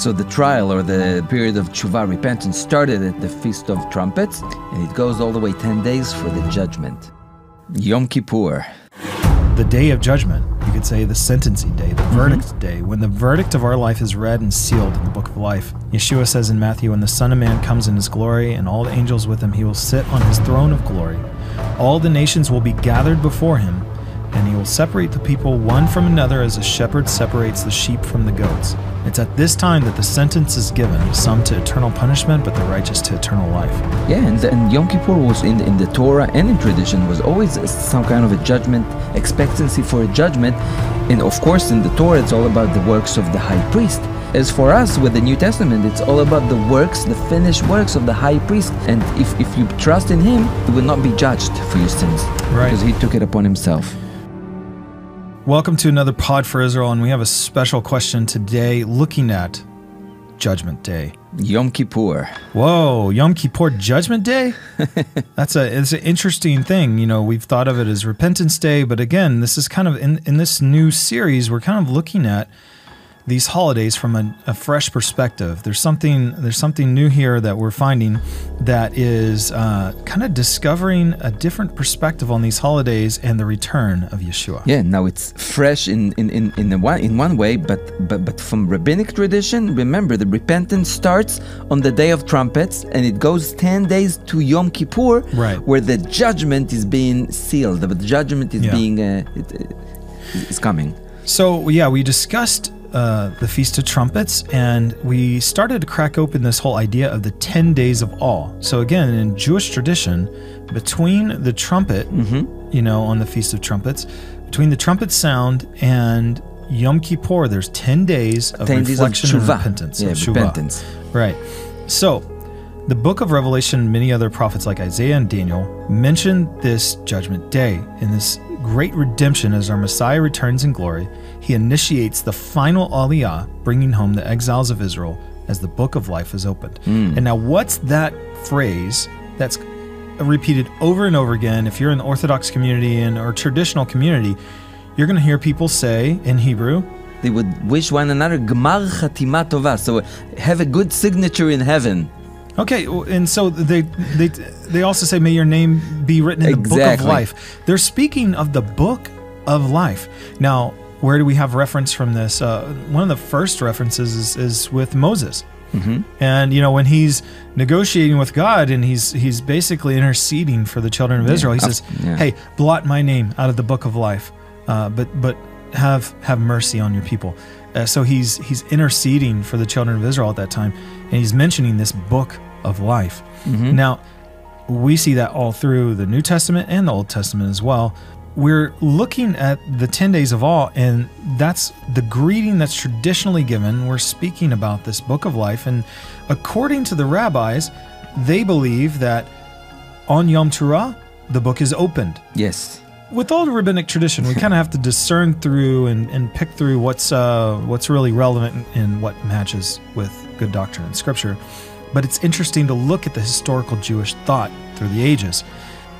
So the trial or the period of tshuva repentance started at the Feast of Trumpets, and it goes all the way 10 days for the judgment. Yom Kippur. The day of judgment, you could say the sentencing day, the mm-hmm. verdict day, when the verdict of our life is read and sealed in the book of life. Yeshua says in Matthew, When the Son of Man comes in his glory and all the angels with him, he will sit on his throne of glory. All the nations will be gathered before him, and he will separate the people one from another as a shepherd separates the sheep from the goats. It's at this time that the sentence is given, some to eternal punishment, but the righteous to eternal life. Yeah, and, and Yom Kippur was in, in the Torah and in tradition was always some kind of a judgment, expectancy for a judgment. And of course, in the Torah, it's all about the works of the high priest. As for us with the New Testament, it's all about the works, the finished works of the high priest. And if, if you trust in him, you will not be judged for your sins. Right. Because he took it upon himself. Welcome to another Pod for Israel, and we have a special question today looking at Judgment Day. Yom Kippur. Whoa, Yom Kippur Judgment Day? That's a it's an interesting thing. You know, we've thought of it as Repentance Day, but again, this is kind of in, in this new series, we're kind of looking at these holidays from a, a fresh perspective. There's something there's something new here that we're finding that is uh, kind of discovering a different perspective on these holidays and the return of Yeshua. Yeah, now it's fresh in in in in, the one, in one way, but but but from rabbinic tradition, remember the repentance starts on the day of trumpets and it goes ten days to Yom Kippur, Right. where the judgment is being sealed. The judgment is Yeah. being uh, it, it, is coming. So yeah, we discussed uh, the Feast of Trumpets, and we started to crack open this whole idea of the ten days of awe. So again, in Jewish tradition, between the trumpet, you know, on the Feast of Trumpets, between the trumpet sound and Yom Kippur, there's ten days of 10 days of reflection and repentance. Yeah, of repentance. Right. So, the book of Revelation many other prophets like Isaiah and Daniel mention this judgment day and this great redemption as our Messiah returns in glory. He initiates the final aliyah, bringing home the exiles of Israel as the book of life is opened. Hmm. And now, what's that phrase that's repeated over and over again? If you're in the Orthodox community and or traditional community, you're going to hear people say in Hebrew, They would wish one another Gmar Chatima Tova, so have a good signature in heaven. Okay, and so they they they also say, "May your name be written in the book of life." They're speaking of the book of life. Now, where do we have reference from this? Uh, one of the first references is, is with Moses, mm-hmm. and you know when he's negotiating with God and he's he's basically interceding for the children of Israel. He says, yeah. "Hey, blot my name out of the book of life, uh, but but have have mercy on your people." Uh, so he's he's interceding for the children of Israel at that time, and he's mentioning this book of life. Now, we see that all through the New Testament and the Old Testament as well. We're looking at the 10 days of awe, and that's the greeting that's traditionally given. We're speaking about this book of life, and according to the rabbis, they believe that on Yom Teruah, the book is opened Yes. with all the rabbinic tradition, we kind of have to discern through and, and pick through what's uh, what's really relevant and what matches with good doctrine and scripture. But it's interesting to look at the historical Jewish thought through the ages.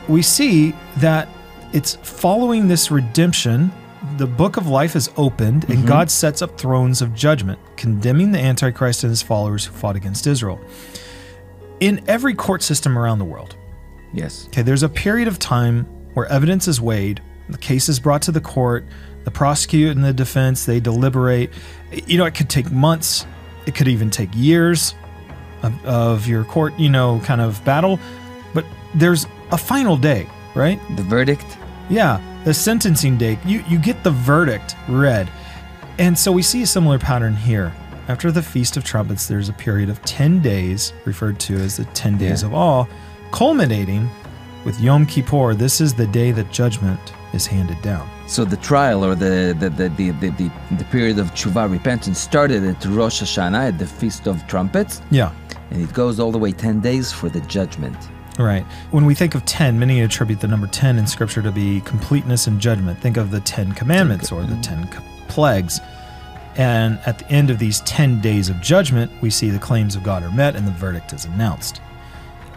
We see that it's following this redemption. The book of life is opened, and mhm. God sets up thrones of judgment, condemning the Antichrist and his followers who fought against Israel. In every court system around the world, Yes. Okay, there's a period of time where evidence is weighed, the case is brought to the court, the prosecutor and the defense, they deliberate. You know, it could take months, it could even take years of, of your court, you know, kind of battle, but there's a final day, right? The verdict. Yeah, the sentencing date. You you get the verdict read. And so we see a similar pattern here. After the Feast of Trumpets, there's a period of 10 days, referred to as the 10 days Yeah. of awe, culminating with Yom Kippur. This is the day that judgment is handed down. So the trial or the the, the, the, the, the, period of tshuva repentance started at Rosh Hashanah at the Feast of Trumpets, Yeah, and it goes all the way 10 days for the judgment. Right. When we think of 10, many attribute the number 10 in Scripture to be completeness and judgment. Think of the 10 commandments or the 10 plagues. And at the end of these 10 days of judgment, we see the claims of God are met and the verdict is announced.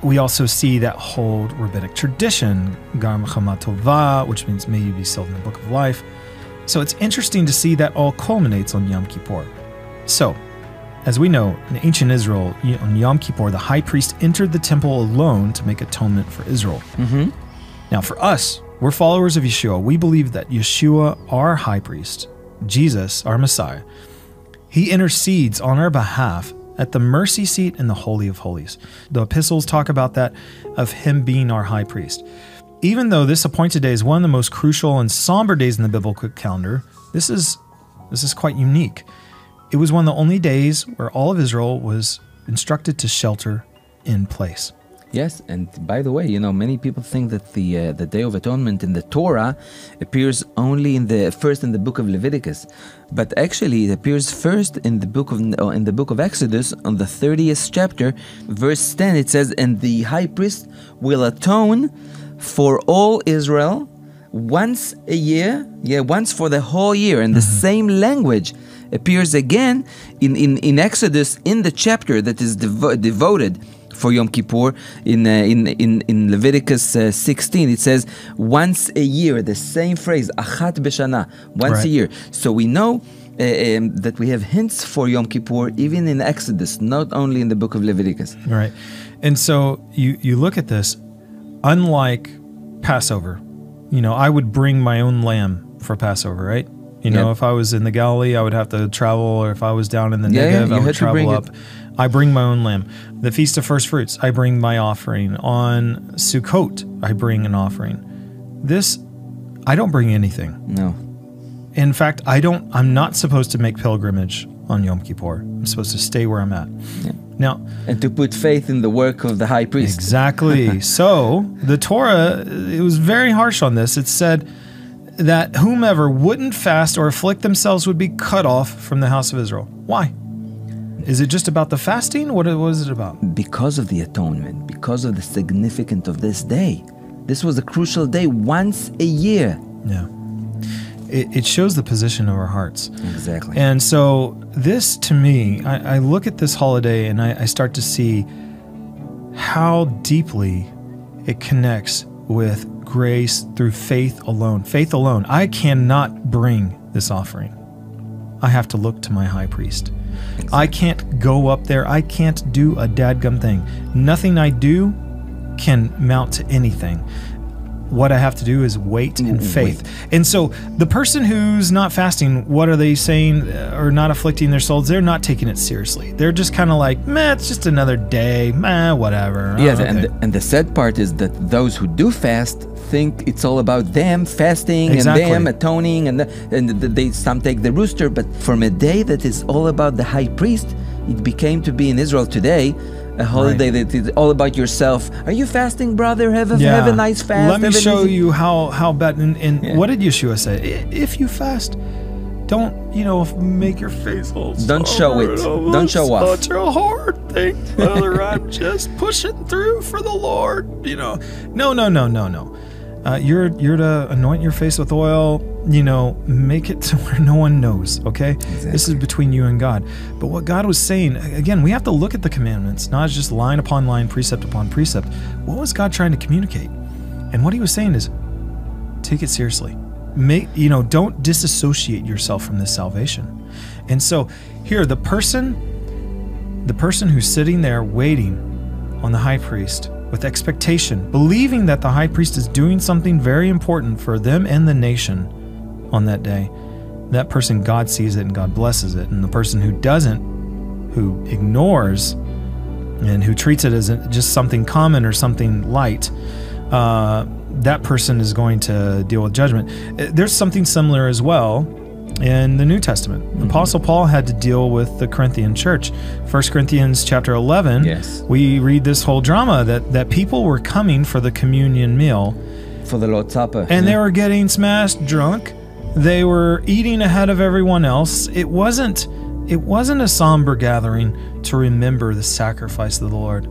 We also see that whole rabbinic tradition, Gmar which means may you be sealed in the book of life. So it's interesting to see that all culminates on Yom Kippur. So, as we know, in ancient Israel, on Yom Kippur, the high priest entered the temple alone to make atonement for Israel. Mm-hmm. Now, for us, we're followers of Yeshua. We believe that Yeshua, our high priest, Jesus, our Messiah, he intercedes on our behalf at the mercy seat in the Holy of Holies. The epistles talk about that, of him being our high priest. Even though this appointed day is one of the most crucial and somber days in the biblical calendar, this is this is quite unique. It was one of the only days where all of Israel was instructed to shelter in place. Yes, and by the way, you know, many people think that the uh, the Day of Atonement in the Torah appears only in the first in the book of Leviticus, but actually it appears first in the book of uh, in the book of Exodus on the 30th chapter, verse 10. It says, "And the high priest will atone for all Israel once a year, yeah, once for the whole year." in the same language appears again in, in, in Exodus in the chapter that is devo- devoted for Yom Kippur in uh, in, in in Leviticus uh, 16 it says once a year the same phrase achat b'shana once Right. a year so we know uh, um, that we have hints for Yom Kippur even in Exodus not only in the book of Leviticus Right. And so you you look at this, unlike Passover, you know, I would bring my own lamb for Passover, right? You know, Yep. if I was in the Galilee, I would have to travel, or if I was down in the Yeah, yeah, Negev, you I would had to bring travel it. up. I bring my own lamb. The Feast of First Fruits, I bring my offering. On Sukkot, I bring an offering. This, I don't bring anything. no In fact, I don't. I'm not supposed to make pilgrimage on Yom Kippur. I'm supposed to stay where I'm at. Yeah. Now, and to put faith in the work of the high priest Exactly. so the Torah, it was very harsh on this. It said that whomever wouldn't fast or afflict themselves would be cut off from the house of Israel. Why? Is it just about the fasting? What, what is it about? because of the atonement because of the significance of this day this was a crucial day once a year Yeah. It, it shows the position of our hearts. exactly And so, this to me, I, I look at this holiday and I, I start to see how deeply it connects with grace through faith alone. Faith alone. I cannot bring this offering, I have to look to my high priest. I can't go up there. I can't do a dadgum thing. Nothing I do can mount to anything. What I have to do is wait in Wait. faith. And so the person who's not fasting, what are they saying uh, or not afflicting their souls? They're not taking it seriously. They're just kind of like, meh, it's just another day, meh, whatever. Yes, Oh, and okay." the, and the sad part is that those who do fast think it's all about them fasting Exactly. and them atoning, and the, and the, they some take the rooster. But from a day that is all about the high priest, it became to be in Israel today a holiday that is all about yourself. Are you fasting, brother? Have a have a nice fast. Let me show easy- you how how bad. And, and Yeah. what did Yeshua say? If you fast, don't you know make your face all. Don't show it. somber. Don't show off. Such a hard thing, brother. I'm just pushing through for the Lord. You know, no, no, no, no, no. Uh, you're you're to anoint your face with oil. You know, make it to where no one knows. Okay, this is between you and God. But what God was saying again, we have to look at the commandments, not just line upon line, precept upon precept. What was God trying to communicate? And what He was saying is, take it seriously. Make you know, don't disassociate yourself from this salvation. And so here, the person, the person who's sitting there waiting on the high priest with expectation, believing that the high priest is doing something very important for them and the nation on that day, that person, God sees it and God blesses it. And the person who doesn't, who ignores and who treats it as just something common or something light, uh, that person is going to deal with judgment. Uh, There's something similar as well in the New Testament. Mm-hmm. Apostle Paul had to deal with the Corinthian church. 1 Corinthians chapter 11, Yes. we read this whole drama that, that people were coming for the communion meal for the Lord's Supper. and they were getting smashed drunk. They were eating ahead of everyone else. It wasn't it wasn't a somber gathering to remember the sacrifice of the Lord.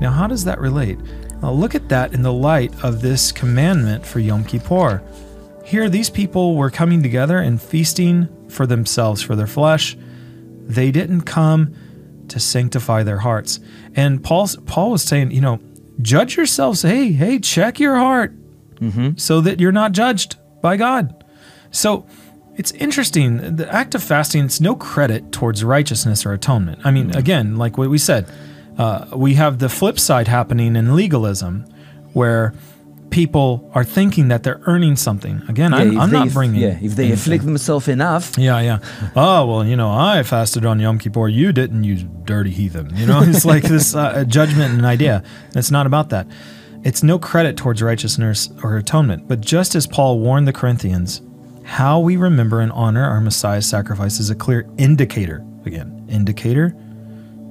Now, how does that relate? Now, look at that in the light of this commandment for Yom Kippur. Here, these people were coming together and feasting for themselves, for their flesh. They didn't come to sanctify their hearts. And Paul, Paul was saying, you know, judge yourselves. Hey, hey, check your heart so that you're not judged by God. So It's interesting. The act of fasting, it's no credit towards righteousness or atonement. I mean, again, like what we said, uh, we have the flip side happening in legalism where people are thinking that they're earning something. Again, I'm, I'm they- not bringing. Yeah, if they anything. afflict themselves enough, Yeah, yeah. Oh well, you know, I fasted on Yom Kippur. You didn't, you dirty heathen. You know, it's like this uh, judgment and idea. It's not about that. It's no credit towards righteousness or atonement. But just as Paul warned the Corinthians, how we remember and honor our Messiah's sacrifice is a clear indicator. Again, indicator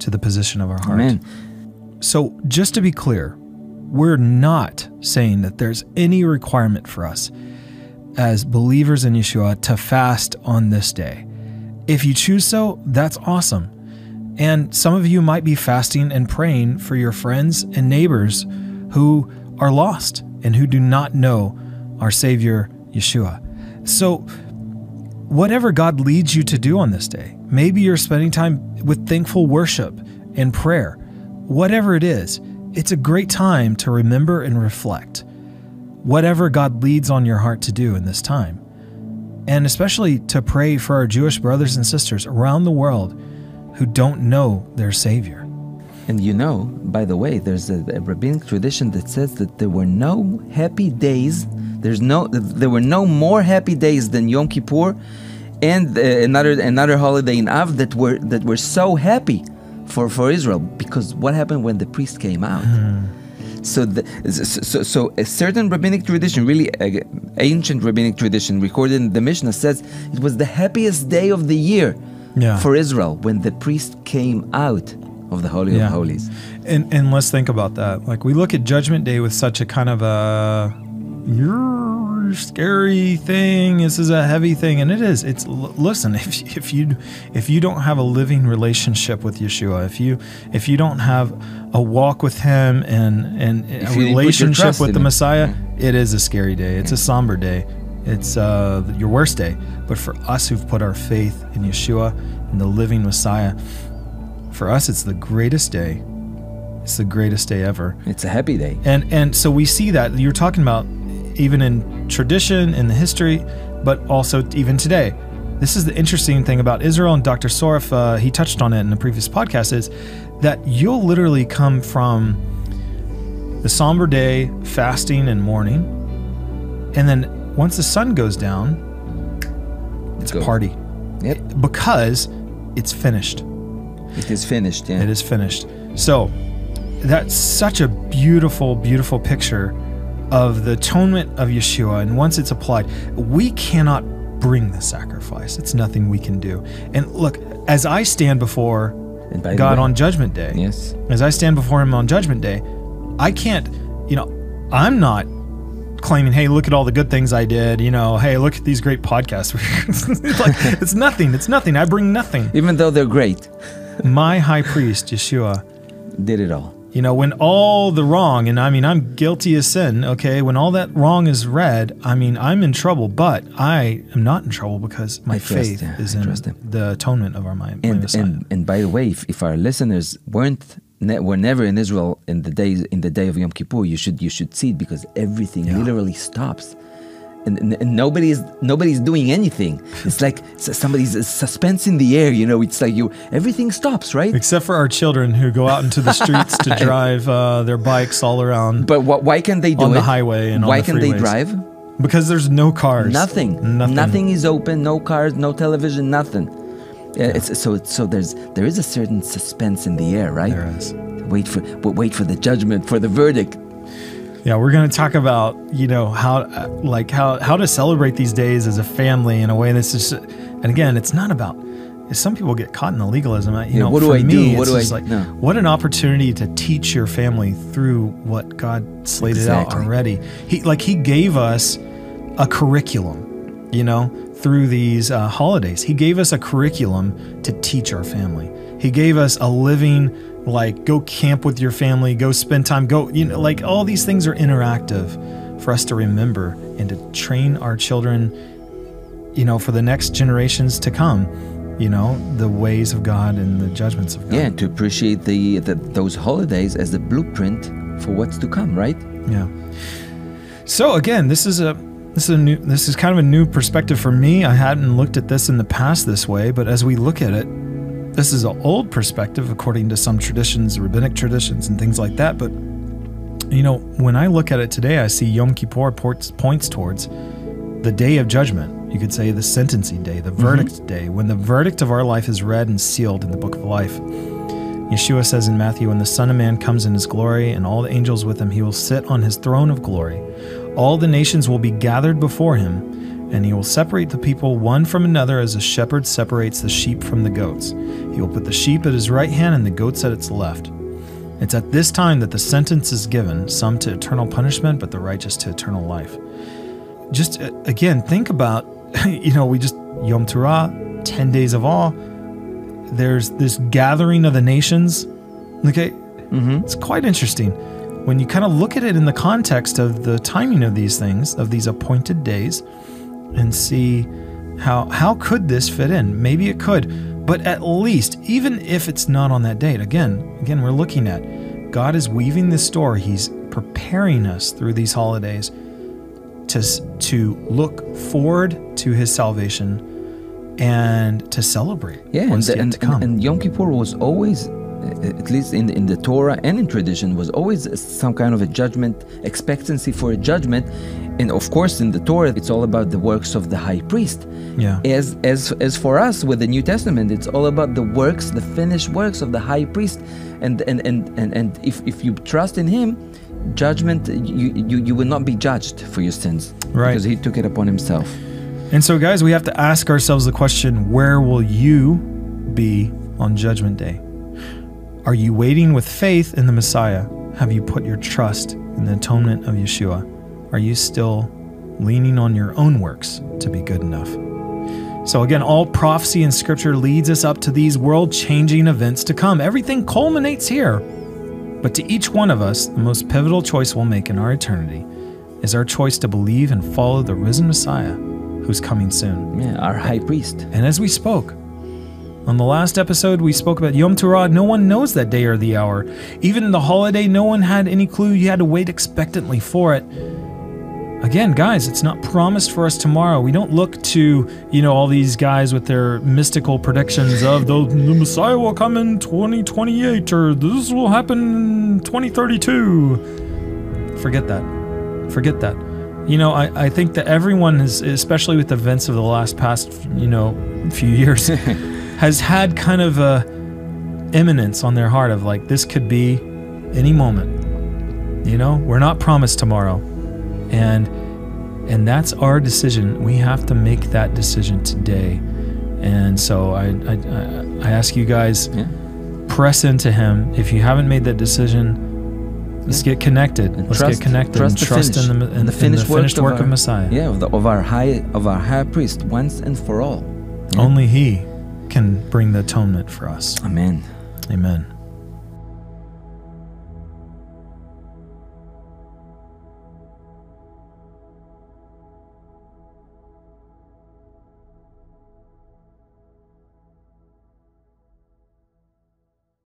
to the position of our heart. Amen. So, just to be clear, we're not saying that there's any requirement for us as believers in Yeshua to fast on this day. If you choose so, that's awesome. And some of you might be fasting and praying for your friends and neighbors who are lost and who do not know our Savior Yeshua. So, whatever God leads you to do on this day, maybe you're spending time with thankful worship and prayer. Whatever it is, it's a great time to remember and reflect whatever God leads on your heart to do in this time. And especially to pray for our Jewish brothers and sisters around the world who don't know their Savior. And you know, by the way, there's a, a rabbinic tradition that says that there were no happy days. There's no, there were no more happy days than Yom Kippur, and uh, another another holiday in Av that were that were so happy for for Israel because what happened when the priest came out. Hmm. So, the, so, so a certain rabbinic tradition, really a, ancient rabbinic tradition, recorded in the Mishnah, says it was the happiest day of the year Yeah. for Israel when the priest came out of the Holy Yeah. of Holies. And and let's think about that. Like we look at Judgment Day with such a kind of a scary thing. This is a heavy thing, and it is. It's listen. If if you if you don't have a living relationship with Yeshua, if you if you don't have a walk with Him and and a If you didn't put your relationship with the. Messiah, it is a scary day. It's a somber day. It's uh, your worst day. But for us who've put our faith in Yeshua and the living Messiah, for us it's the greatest day. It's the greatest day ever. It's a happy day. And and so we see that you're talking about even in tradition in the history, but also even today. This is the interesting thing about Israel and Dr. Soref. Uh, he touched on it in a previous podcast. Is that you'll literally come from the somber day, fasting and mourning, and then once the sun goes down, it's a party Yep, because it's finished. it is finished. Yeah. It is finished. So that's such a beautiful, beautiful picture of the atonement of Yeshua. And once it's applied, we cannot bring the sacrifice. It's nothing we can do. And look, as I stand before And by the God way- on Judgment Day, Yes. as I stand before Him on Judgment Day, I can't, you know, I'm not claiming, hey, look at all the good things I did. You know, hey, look at these great podcasts. like, it's nothing. It's nothing. I bring nothing. Even though they're great, My high priest, Yeshua, did it all. You know, when all the wrong, and I mean, I'm guilty of sin, okay? When all that wrong is read, I mean, I'm in trouble, but I am not in trouble because my trust, faith yeah, is I in the atonement of our my And, and and by the way, if, if our listeners weren't ne- were never in Israel in the days in the day of Yom Kippur, you should you should see it because everything Yeah. literally stops. And, and, and nobody's nobody's doing anything. It's like somebody's uh, suspense in the air. You know, it's like you everything stops, right? Except for our children who go out into the streets to drive uh, their bikes all around But wh- why can't they do on it the highway and why the can they drive? because there's no cars. Nothing. Nothing. is open. No cars. No television. Nothing. Yeah, It's, so so there's there is a certain suspense in the air, right? There is. Wait for wait for the judgment for the verdict. Yeah, we're going to talk about you know how like how how to celebrate these days as a family in a way that's just and again, it's not about. Some people get caught in the legalism. You Yeah, know, what do for I me, do? What it's do I- like no. what an opportunity to teach your family through what God slated out already. He like He gave us a curriculum, you know, through these uh, holidays. He gave us a curriculum to teach our family. He gave us a living like go camp with your family, go spend time, go you know like all these things are interactive for us to remember and to train our children you know for the next generations to come, you know, the ways of God and the judgments of God. Yeah, to appreciate the, the those holidays as the blueprint for what's to come, right? Yeah. So again, this is a this is a new this is kind of a new perspective for me. I hadn't looked at this in the past this way, but as we look at it, this is an old perspective according to some traditions, rabbinic traditions and things like that, but you know, when I look at it today, I see Yom Kippur points, points towards the day of judgment. You could say the sentencing day, the verdict mm-hmm. day, when the verdict of our life is read and sealed in the book of life. Yeshua says in Matthew, When the Son of Man comes in his glory and all the angels with him, he will sit on his throne of glory. All the nations will be gathered before him, and he will separate the people one from another as a shepherd separates the sheep from the goats. He will put the sheep at his right hand and the goats at its left. It's at this time that the sentence is given, some to eternal punishment, but the righteous to eternal life. Just uh, again, think about, you know, we just, Yom Teruah, 10 days of awe there's this gathering of the nations. Okay, mm-hmm. it's quite interesting when you kind of look at it in the context of the timing of these things, of these appointed days, and see how how could this fit in? Maybe it could, but at least, even if it's not on that date, again, again, we're looking at God is weaving this story. He's preparing us through these holidays to to look forward to His salvation and to celebrate. Yeah, and, the, and, and, and Yom Kippur was always Uh, at least in the, in the Torah and in tradition, was always some kind of a judgment, expectancy for a judgment. And of course, in the Torah, it's all about the works of the high priest. Yeah. As as as for us with the New Testament, it's all about the works, the finished works of the high priest. And and and and, and if, if you trust in him, judgment you, you you will not be judged for your sins. Right. Because he took it upon himself. And so, guys, we have to ask ourselves the question where will you be on Judgment Day? Are you waiting with faith in the Messiah? Have you put your trust in the atonement of Yeshua? Are you still leaning on your own works to be good enough? So, again, all prophecy in Scripture leads us up to these world changing events to come. Everything culminates here. But to each one of us, the most pivotal choice we'll make in our eternity is our choice to believe and follow the risen Messiah who's coming soon. Yeah, our high priest. And as we spoke, on the last episode, we spoke about Yom Teruah. No one knows that day or the hour. Even the holiday, no one had any clue. You had to wait expectantly for it. Again, guys, it's not promised for us tomorrow. We don't look to, you know, all these guys with their mystical predictions of the, the Messiah will come in 2028 or this will happen in 2032. Forget that. Forget that. You know, I, I think that everyone is, especially with events of the last past, you know, few years, has had kind of a imminence on their heart of like this could be any moment. You know, we're not promised tomorrow, and and that's our decision. We have to make that decision today. And so I I, I ask you guys, yeah. press into Him. If you haven't made that decision Let's get connected. And Let's trust, get connected trust and trust finish, in the, in, the finished, in the finished work, of, our, of, Messiah. Yeah, of, the, of, our high of our high priest once and for all. Yeah. Only He can bring the atonement for us. Amen. Amen.